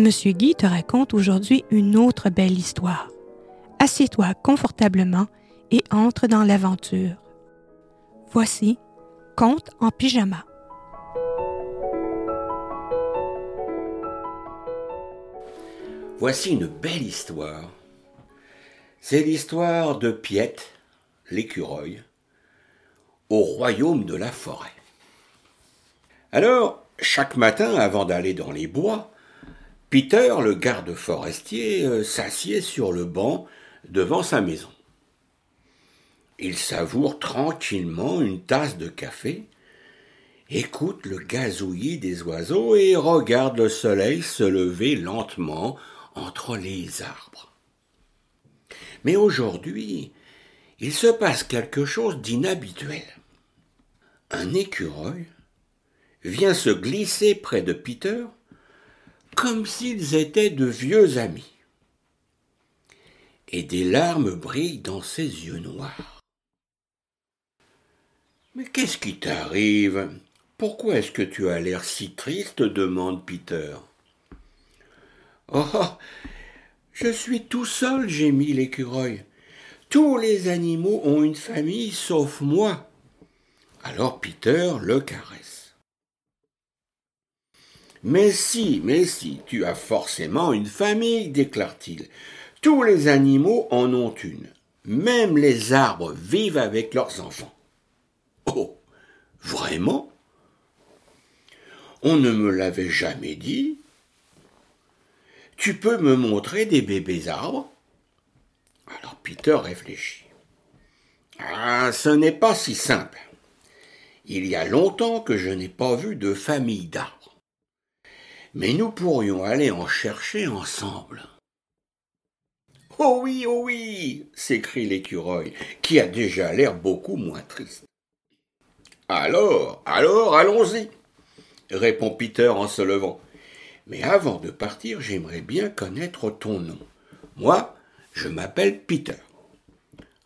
Monsieur Guy te raconte aujourd'hui une autre belle histoire. Assieds-toi confortablement et entre dans l'aventure. Voici Conte en pyjama. Voici une belle histoire. C'est l'histoire de Piette, l'écureuil, au royaume de la forêt. Alors, chaque matin, avant d'aller dans les bois, Peter, le garde forestier, euh, s'assied sur le banc devant sa maison. Il savoure tranquillement une tasse de café, écoute le gazouillis des oiseaux et regarde le soleil se lever lentement entre les arbres. Mais aujourd'hui, il se passe quelque chose d'inhabituel. Un écureuil vient se glisser près de Peter comme s'ils étaient de vieux amis. Et des larmes brillent dans ses yeux noirs. Mais qu'est-ce qui t'arrive? Pourquoi est-ce que tu as l'air si triste? demande Peter. Oh Je suis tout seul, gémit l'écureuil. Tous les animaux ont une famille sauf moi. Alors Peter le caresse. Mais si, mais si, tu as forcément une famille, déclare-t-il. Tous les animaux en ont une. Même les arbres vivent avec leurs enfants. Oh. Vraiment? On ne me l'avait jamais dit. Tu peux me montrer des bébés arbres? Alors Peter réfléchit. Ah, ce n'est pas si simple. Il y a longtemps que je n'ai pas vu de famille d'arbres mais nous pourrions aller en chercher ensemble. Oh oui, oh oui, s'écrie l'écureuil, qui a déjà l'air beaucoup moins triste. Alors, alors, allons-y, répond Peter en se levant. Mais avant de partir, j'aimerais bien connaître ton nom. Moi, je m'appelle Peter.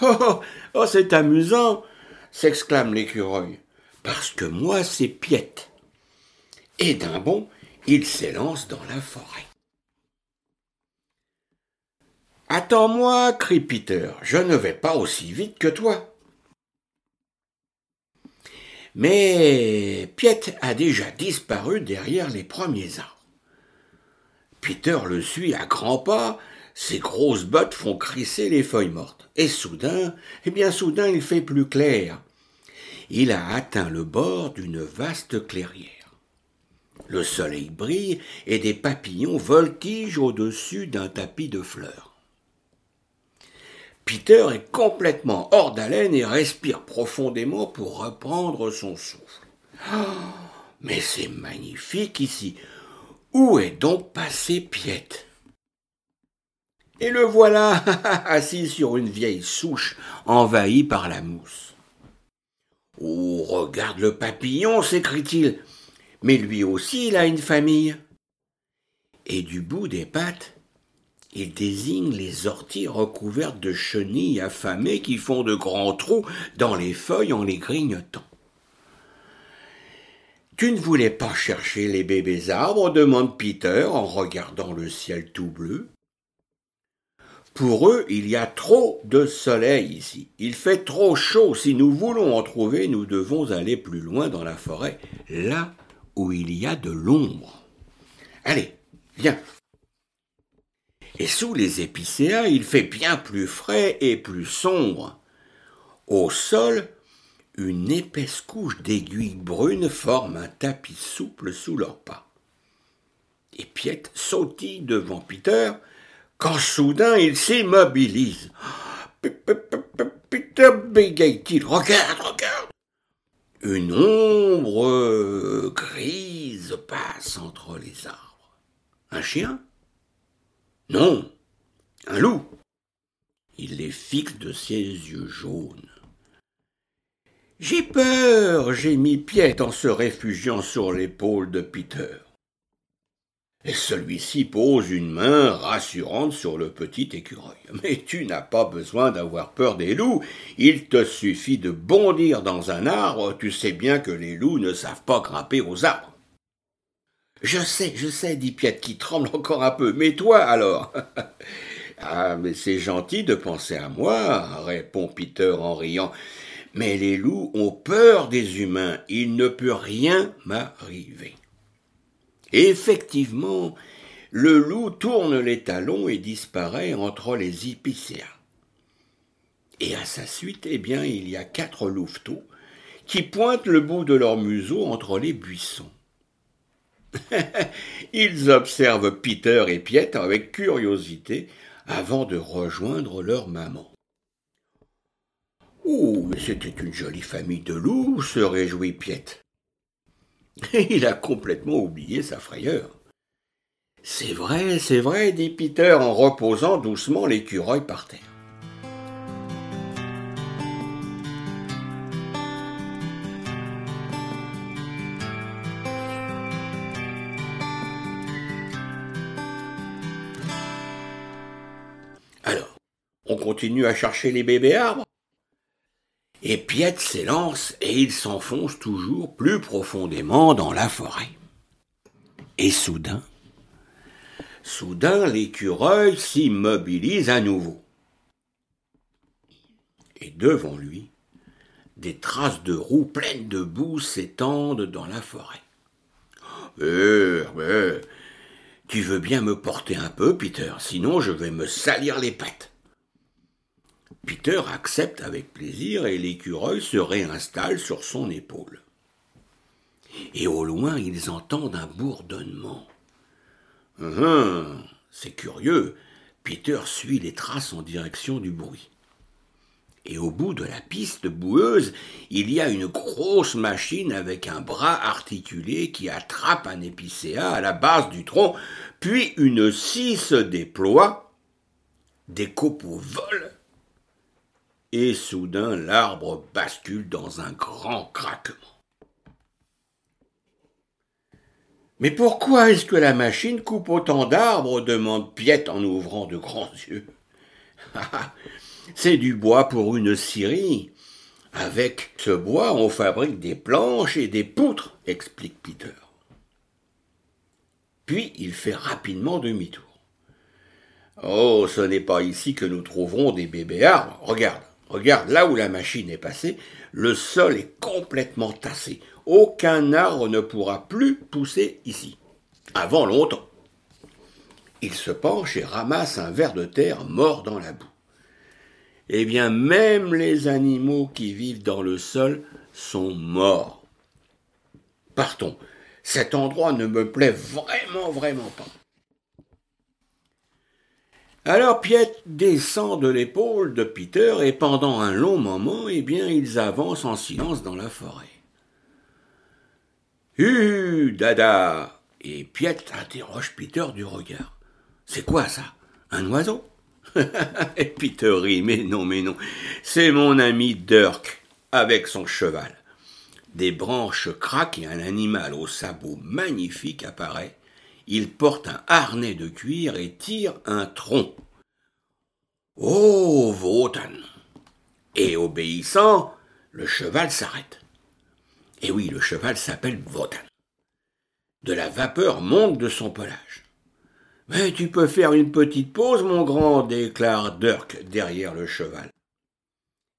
Oh, oh, oh c'est amusant, s'exclame l'écureuil, parce que moi, c'est Piette. Et d'un bond, il s'élance dans la forêt. Attends-moi, crie Peter, je ne vais pas aussi vite que toi. Mais Piet a déjà disparu derrière les premiers arbres. Peter le suit à grands pas, ses grosses bottes font crisser les feuilles mortes. Et soudain, eh bien soudain, il fait plus clair. Il a atteint le bord d'une vaste clairière. Le soleil brille et des papillons voltigent au-dessus d'un tapis de fleurs. Peter est complètement hors d'haleine et respire profondément pour reprendre son souffle. Oh, mais c'est magnifique ici. Où est donc passé Piette Et le voilà, assis sur une vieille souche envahie par la mousse. Oh, regarde le papillon, s'écrie-t-il mais lui aussi il a une famille. Et du bout des pattes, il désigne les orties recouvertes de chenilles affamées qui font de grands trous dans les feuilles en les grignotant. Tu ne voulais pas chercher les bébés arbres? demande Peter en regardant le ciel tout bleu. Pour eux, il y a trop de soleil ici. Il fait trop chaud. Si nous voulons en trouver, nous devons aller plus loin dans la forêt, là où il y a de l'ombre. Allez, viens. Et sous les épicéas, il fait bien plus frais et plus sombre. Au sol, une épaisse couche d'aiguilles brunes forme un tapis souple sous leurs pas. Et Piette sautille devant Peter, quand soudain il s'immobilise. Peter bégaye-t-il. Regarde, regarde. Une ombre grise passe entre les arbres. Un chien? Non, un loup. Il les fixe de ses yeux jaunes. J'ai peur, gémit Piet en se réfugiant sur l'épaule de Peter celui-ci pose une main rassurante sur le petit écureuil. Mais tu n'as pas besoin d'avoir peur des loups, il te suffit de bondir dans un arbre, tu sais bien que les loups ne savent pas grimper aux arbres. Je sais, je sais, dit Piet, qui tremble encore un peu. Mais toi, alors? Ah, mais c'est gentil de penser à moi, répond Peter en riant. Mais les loups ont peur des humains, il ne peut rien m'arriver. Effectivement, le loup tourne les talons et disparaît entre les épicéas. Et à sa suite, eh bien, il y a quatre louveteaux qui pointent le bout de leur museau entre les buissons. Ils observent Peter et Piet avec curiosité avant de rejoindre leur maman. Oh, c'était une jolie famille de loups, se réjouit Piet. Il a complètement oublié sa frayeur. C'est vrai, c'est vrai, dit Peter en reposant doucement l'écureuil par terre. Alors, on continue à chercher les bébés arbres? Et Piet s'élance et il s'enfonce toujours plus profondément dans la forêt. Et soudain, soudain l'écureuil s'immobilise à nouveau. Et devant lui, des traces de roues pleines de boue s'étendent dans la forêt. Tu veux bien me porter un peu, Peter, sinon je vais me salir les pattes. Peter accepte avec plaisir et l'écureuil se réinstalle sur son épaule. Et au loin, ils entendent un bourdonnement. Hum, c'est curieux. Peter suit les traces en direction du bruit. Et au bout de la piste boueuse, il y a une grosse machine avec un bras articulé qui attrape un épicéa à la base du tronc, puis une scie se déploie, des copeaux volent, et soudain l'arbre bascule dans un grand craquement. Mais pourquoi est-ce que la machine coupe autant d'arbres demande Piette en ouvrant de grands yeux. C'est du bois pour une scierie. Avec ce bois, on fabrique des planches et des poutres, explique Peter. Puis il fait rapidement demi-tour. Oh, ce n'est pas ici que nous trouverons des bébés arbres. Regarde, Regarde, là où la machine est passée, le sol est complètement tassé. Aucun arbre ne pourra plus pousser ici. Avant longtemps. Il se penche et ramasse un ver de terre mort dans la boue. Eh bien, même les animaux qui vivent dans le sol sont morts. Partons. Cet endroit ne me plaît vraiment, vraiment pas. Alors Piet descend de l'épaule de Peter et pendant un long moment, eh bien, ils avancent en silence dans la forêt. Hu, dada Et Piet interroge Peter du regard. C'est quoi ça? Un oiseau? Et Peter rit, mais non, mais non. C'est mon ami Dirk, avec son cheval. Des branches craquent et un animal au sabot magnifique apparaît il porte un harnais de cuir et tire un tronc. Oh, Wotan Et obéissant, le cheval s'arrête. Et oui, le cheval s'appelle Wotan. De la vapeur monte de son pelage. Mais tu peux faire une petite pause, mon grand, déclare Dirk derrière le cheval.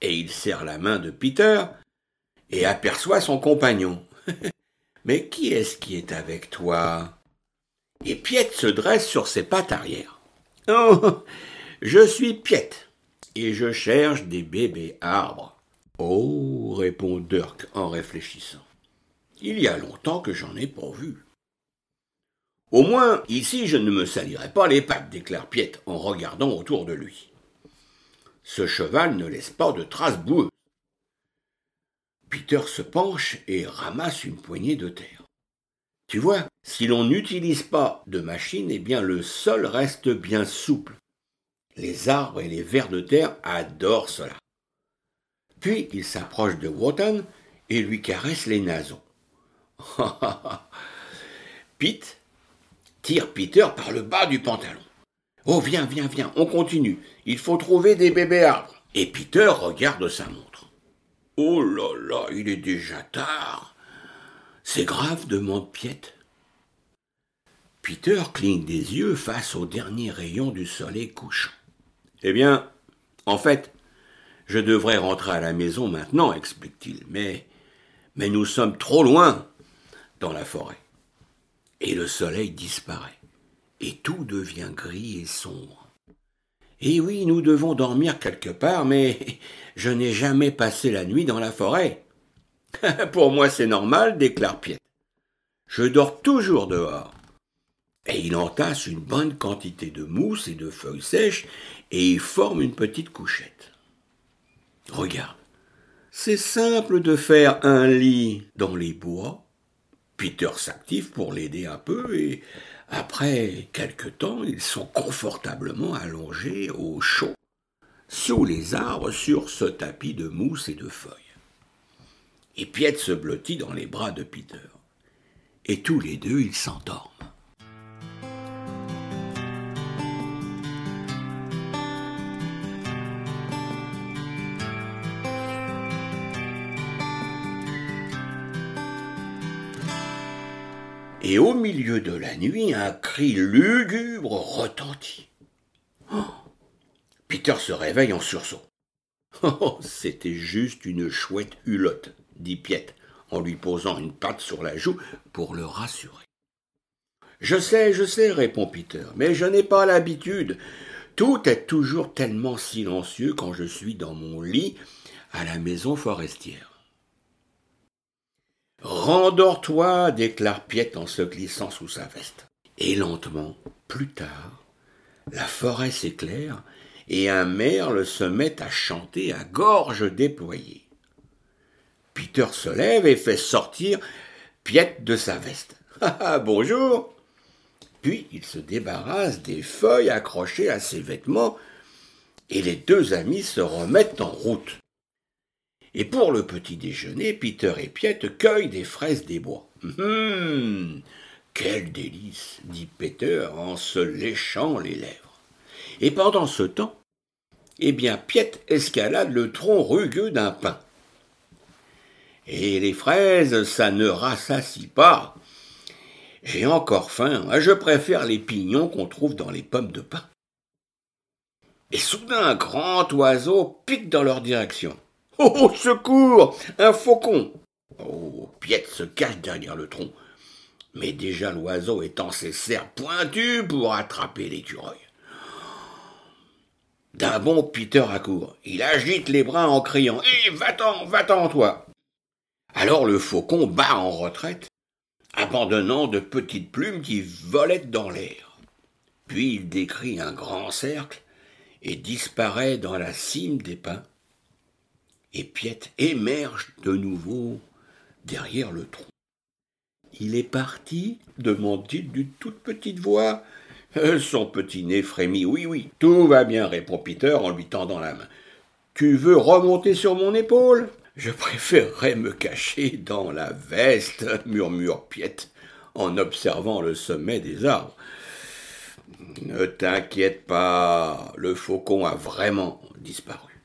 Et il serre la main de Peter et aperçoit son compagnon. Mais qui est-ce qui est avec toi? Et Piet se dresse sur ses pattes arrière. Oh, je suis Piet, et je cherche des bébés arbres. Oh, répond Dirk en réfléchissant. Il y a longtemps que j'en ai pas vu. Au moins, ici, je ne me salirai pas les pattes, déclare Piet en regardant autour de lui. Ce cheval ne laisse pas de traces boueuses. Peter se penche et ramasse une poignée de terre. Tu vois, si l'on n'utilise pas de machine, eh bien le sol reste bien souple. Les arbres et les vers de terre adorent cela. Puis il s'approche de Wotan et lui caresse les naseaux. Pete tire Peter par le bas du pantalon. Oh, viens, viens, viens, on continue. Il faut trouver des bébés arbres. Et Peter regarde sa montre. Oh là là, il est déjà tard. C'est grave demande Piet. Peter cligne des yeux face au dernier rayon du soleil couchant. Eh bien, en fait, je devrais rentrer à la maison maintenant, explique-t-il, mais, mais nous sommes trop loin dans la forêt. Et le soleil disparaît, et tout devient gris et sombre. Et oui, nous devons dormir quelque part, mais je n'ai jamais passé la nuit dans la forêt. Pour moi, c'est normal, déclare Piet. Je dors toujours dehors. Et il entasse une bonne quantité de mousse et de feuilles sèches et il forme une petite couchette. Regarde, c'est simple de faire un lit dans les bois. Peter s'active pour l'aider un peu et après quelque temps, ils sont confortablement allongés au chaud sous les arbres sur ce tapis de mousse et de feuilles. Et Piet se blottit dans les bras de Peter. Et tous les deux, ils s'endorment. et au milieu de la nuit, un cri lugubre retentit. Oh Peter se réveille en sursaut. Oh, c'était juste une chouette hulotte, dit Piet, en lui posant une patte sur la joue pour le rassurer. Je sais, je sais, répond Peter, mais je n'ai pas l'habitude. Tout est toujours tellement silencieux quand je suis dans mon lit à la maison forestière. Rendors-toi, déclare Piet en se glissant sous sa veste. Et lentement, plus tard, la forêt s'éclaire et un merle se met à chanter à gorge déployée. Peter se lève et fait sortir Piet de sa veste. Ah, ah bonjour Puis il se débarrasse des feuilles accrochées à ses vêtements et les deux amis se remettent en route. Et pour le petit déjeuner, Peter et Piette cueillent des fraises des bois. Hum, quel délice, dit Peter en se léchant les lèvres. Et pendant ce temps, eh bien, Piette escalade le tronc rugueux d'un pin. Et les fraises, ça ne rassasie pas. J'ai encore faim, je préfère les pignons qu'on trouve dans les pommes de pin. Et soudain un grand oiseau pique dans leur direction. Oh, secours Un faucon Oh, Piette se cache derrière le tronc. Mais déjà l'oiseau étend ses serres pointues pour attraper l'écureuil. D'un bond, Peter accourt. Il agite les bras en criant Hé, eh, va-t'en, va-t'en, toi Alors le faucon bat en retraite, abandonnant de petites plumes qui volaient dans l'air. Puis il décrit un grand cercle et disparaît dans la cime des pins et Piet émerge de nouveau derrière le tronc. Il est parti demande-t-il d'une toute petite voix. Euh, son petit nez frémit. Oui, oui, tout va bien, répond Peter en lui tendant la main. Tu veux remonter sur mon épaule? Je préférerais me cacher dans la veste, murmure Piet en observant le sommet des arbres. Ne t'inquiète pas, le faucon a vraiment disparu.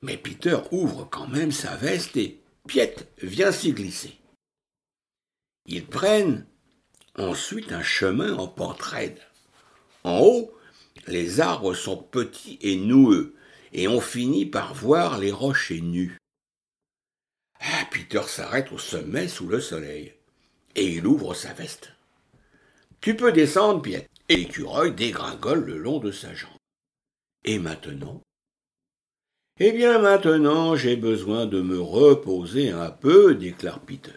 Mais Peter ouvre quand même sa veste et Piet vient s'y glisser. Ils prennent ensuite un chemin en pente raide. En haut, les arbres sont petits et noueux, et on finit par voir les rochers nus. Ah, Peter s'arrête au sommet sous le soleil, et il ouvre sa veste. Tu peux descendre, Piet. Et l'écureuil dégringole le long de sa jambe. Et maintenant, eh bien maintenant j'ai besoin de me reposer un peu, déclare Peter.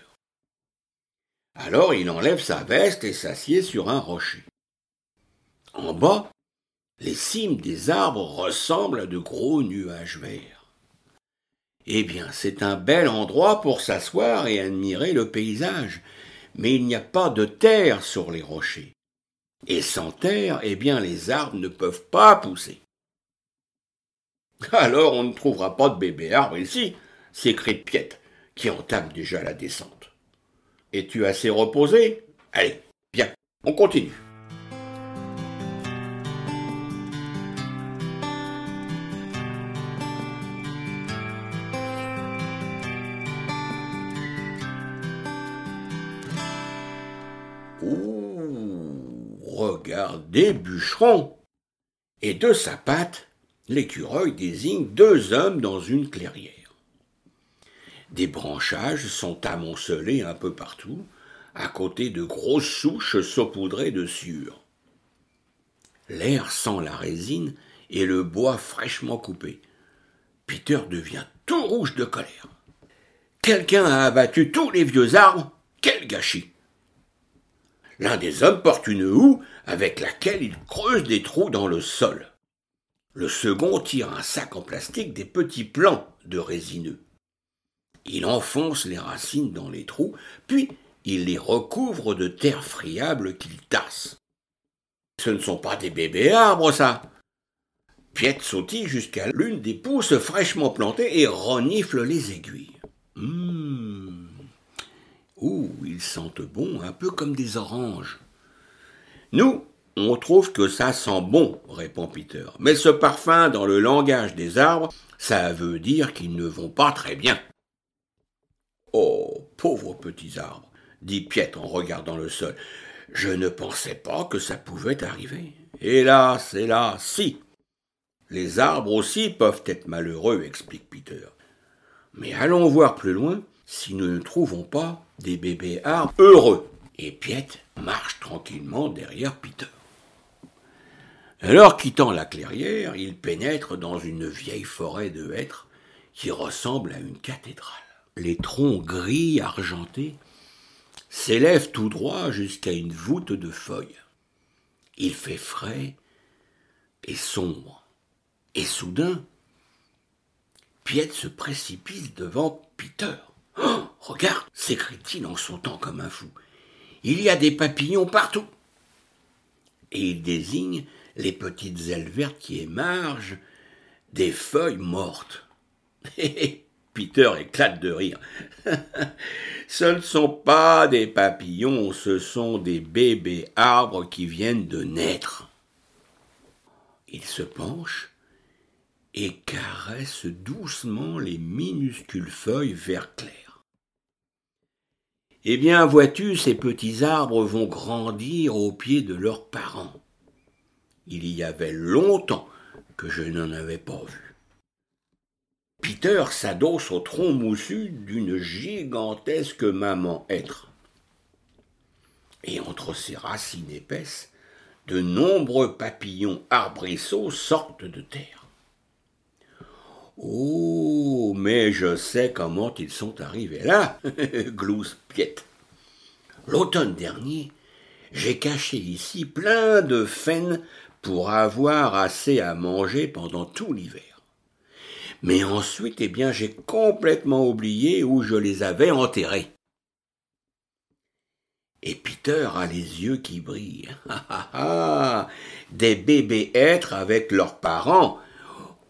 Alors il enlève sa veste et s'assied sur un rocher. En bas, les cimes des arbres ressemblent à de gros nuages verts. Eh bien, c'est un bel endroit pour s'asseoir et admirer le paysage, mais il n'y a pas de terre sur les rochers. Et sans terre, eh bien, les arbres ne peuvent pas pousser. Alors on ne trouvera pas de bébé arbre ici, s'écrie Piette, qui entame déjà la descente. Es-tu assez reposé? Allez, viens, on continue. Regardez, bûcheron Et de sa patte, l'écureuil désigne deux hommes dans une clairière. Des branchages sont amoncelés un peu partout, à côté de grosses souches saupoudrées de sueur. L'air sent la résine et le bois fraîchement coupé. Peter devient tout rouge de colère. Quelqu'un a abattu tous les vieux arbres. Quel gâchis L'un des hommes porte une houe avec laquelle il creuse des trous dans le sol. Le second tire un sac en plastique des petits plants de résineux. Il enfonce les racines dans les trous, puis il les recouvre de terre friable qu'il tasse. Ce ne sont pas des bébés arbres, ça. Piette sautille jusqu'à l'une des pousses fraîchement plantées et renifle les aiguilles. Hum. Ils sentent bon, un peu comme des oranges. Nous, on trouve que ça sent bon, répond Peter. Mais ce parfum, dans le langage des arbres, ça veut dire qu'ils ne vont pas très bien. Oh, pauvres petits arbres, dit Piet en regardant le sol. Je ne pensais pas que ça pouvait arriver. Hélas, hélas, si. Les arbres aussi peuvent être malheureux, explique Peter. Mais allons voir plus loin si nous ne trouvons pas des bébés arbres heureux. Et Piet marche tranquillement derrière Peter. Alors, quittant la clairière, il pénètre dans une vieille forêt de hêtres qui ressemble à une cathédrale. Les troncs gris argentés s'élèvent tout droit jusqu'à une voûte de feuilles. Il fait frais et sombre. Et soudain, Piet se précipite devant Peter. Regarde, s'écrie-t-il en sautant comme un fou. Il y a des papillons partout. Et il désigne les petites ailes vertes qui émargent des feuilles mortes. Peter éclate de rire. ce ne sont pas des papillons, ce sont des bébés arbres qui viennent de naître. Il se penche et caresse doucement les minuscules feuilles vert clair. Eh bien, vois-tu, ces petits arbres vont grandir au pied de leurs parents. Il y avait longtemps que je n'en avais pas vu. Peter s'adosse au tronc moussu d'une gigantesque maman être. Et entre ses racines épaisses, de nombreux papillons arbrisseaux sortent de terre. Oh, mais je sais comment ils sont arrivés là, glousse Piette. L'automne dernier, j'ai caché ici plein de faines pour avoir assez à manger pendant tout l'hiver. Mais ensuite, eh bien, j'ai complètement oublié où je les avais enterrés. Et Peter a les yeux qui brillent. Ah, ah, ah Des bébés êtres avec leurs parents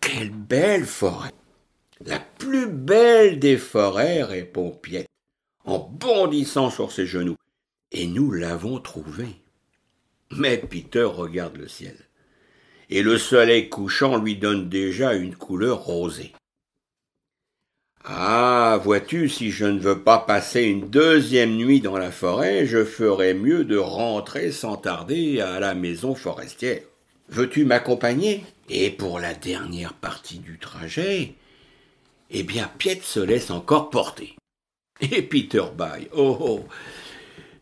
quelle belle forêt La plus belle des forêts, répond Piet, en bondissant sur ses genoux. Et nous l'avons trouvée. Mais Peter regarde le ciel. Et le soleil couchant lui donne déjà une couleur rosée. Ah, vois-tu, si je ne veux pas passer une deuxième nuit dans la forêt, je ferais mieux de rentrer sans tarder à la maison forestière. Veux-tu m'accompagner? Et pour la dernière partie du trajet, eh bien, Piet se laisse encore porter. Et Peter baille. Oh, oh,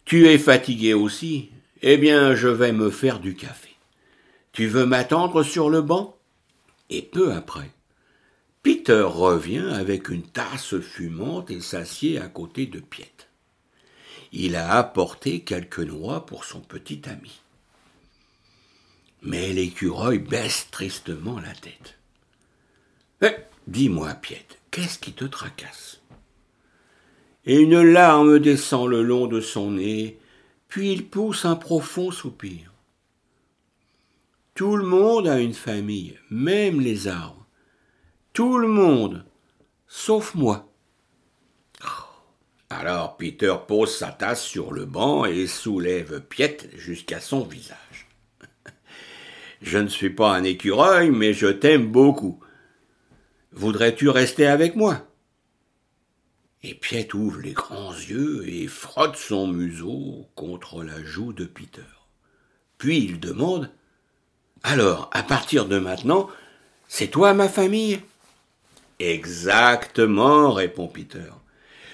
tu es fatigué aussi Eh bien, je vais me faire du café. Tu veux m'attendre sur le banc? Et peu après, Peter revient avec une tasse fumante et s'assied à côté de Piet. Il a apporté quelques noix pour son petit ami. Mais l'écureuil baisse tristement la tête. Eh, dis-moi, Piette, qu'est-ce qui te tracasse? Et une larme descend le long de son nez, puis il pousse un profond soupir. Tout le monde a une famille, même les arbres. Tout le monde, sauf moi. Alors Peter pose sa tasse sur le banc et soulève Piette jusqu'à son visage. Je ne suis pas un écureuil, mais je t'aime beaucoup. Voudrais-tu rester avec moi? Et Piet ouvre les grands yeux et frotte son museau contre la joue de Peter. Puis il demande Alors, à partir de maintenant, c'est toi ma famille Exactement, répond Peter.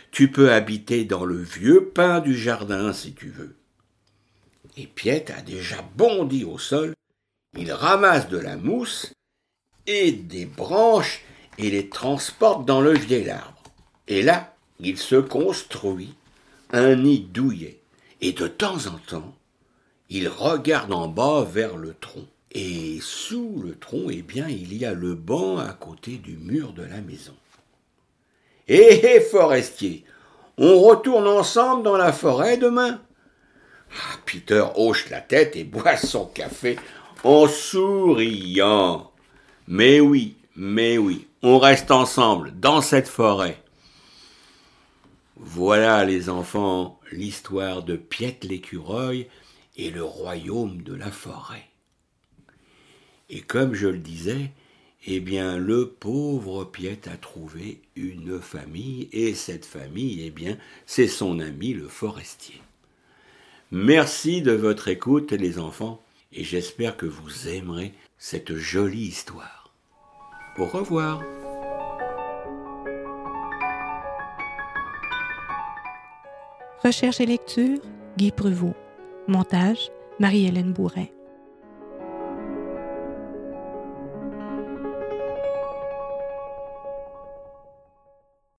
Tu peux habiter dans le vieux pain du jardin si tu veux. Et Piet a déjà bondi au sol, il ramasse de la mousse et des branches et les transporte dans le vieil arbre. Et là, il se construit un nid douillet. Et de temps en temps, il regarde en bas vers le tronc. Et sous le tronc, eh bien, il y a le banc à côté du mur de la maison. Hé, hé, forestier, on retourne ensemble dans la forêt demain? Ah, Peter hoche la tête et boit son café en souriant. Mais oui, mais oui, on reste ensemble dans cette forêt. Voilà, les enfants, l'histoire de Piet l'écureuil et le royaume de la forêt. Et comme je le disais, eh bien, le pauvre Piet a trouvé une famille, et cette famille, eh bien, c'est son ami le forestier. Merci de votre écoute, les enfants, et j'espère que vous aimerez cette jolie histoire. Au revoir. Recherche et lecture, Guy Prevot. Montage, Marie-Hélène Bourret.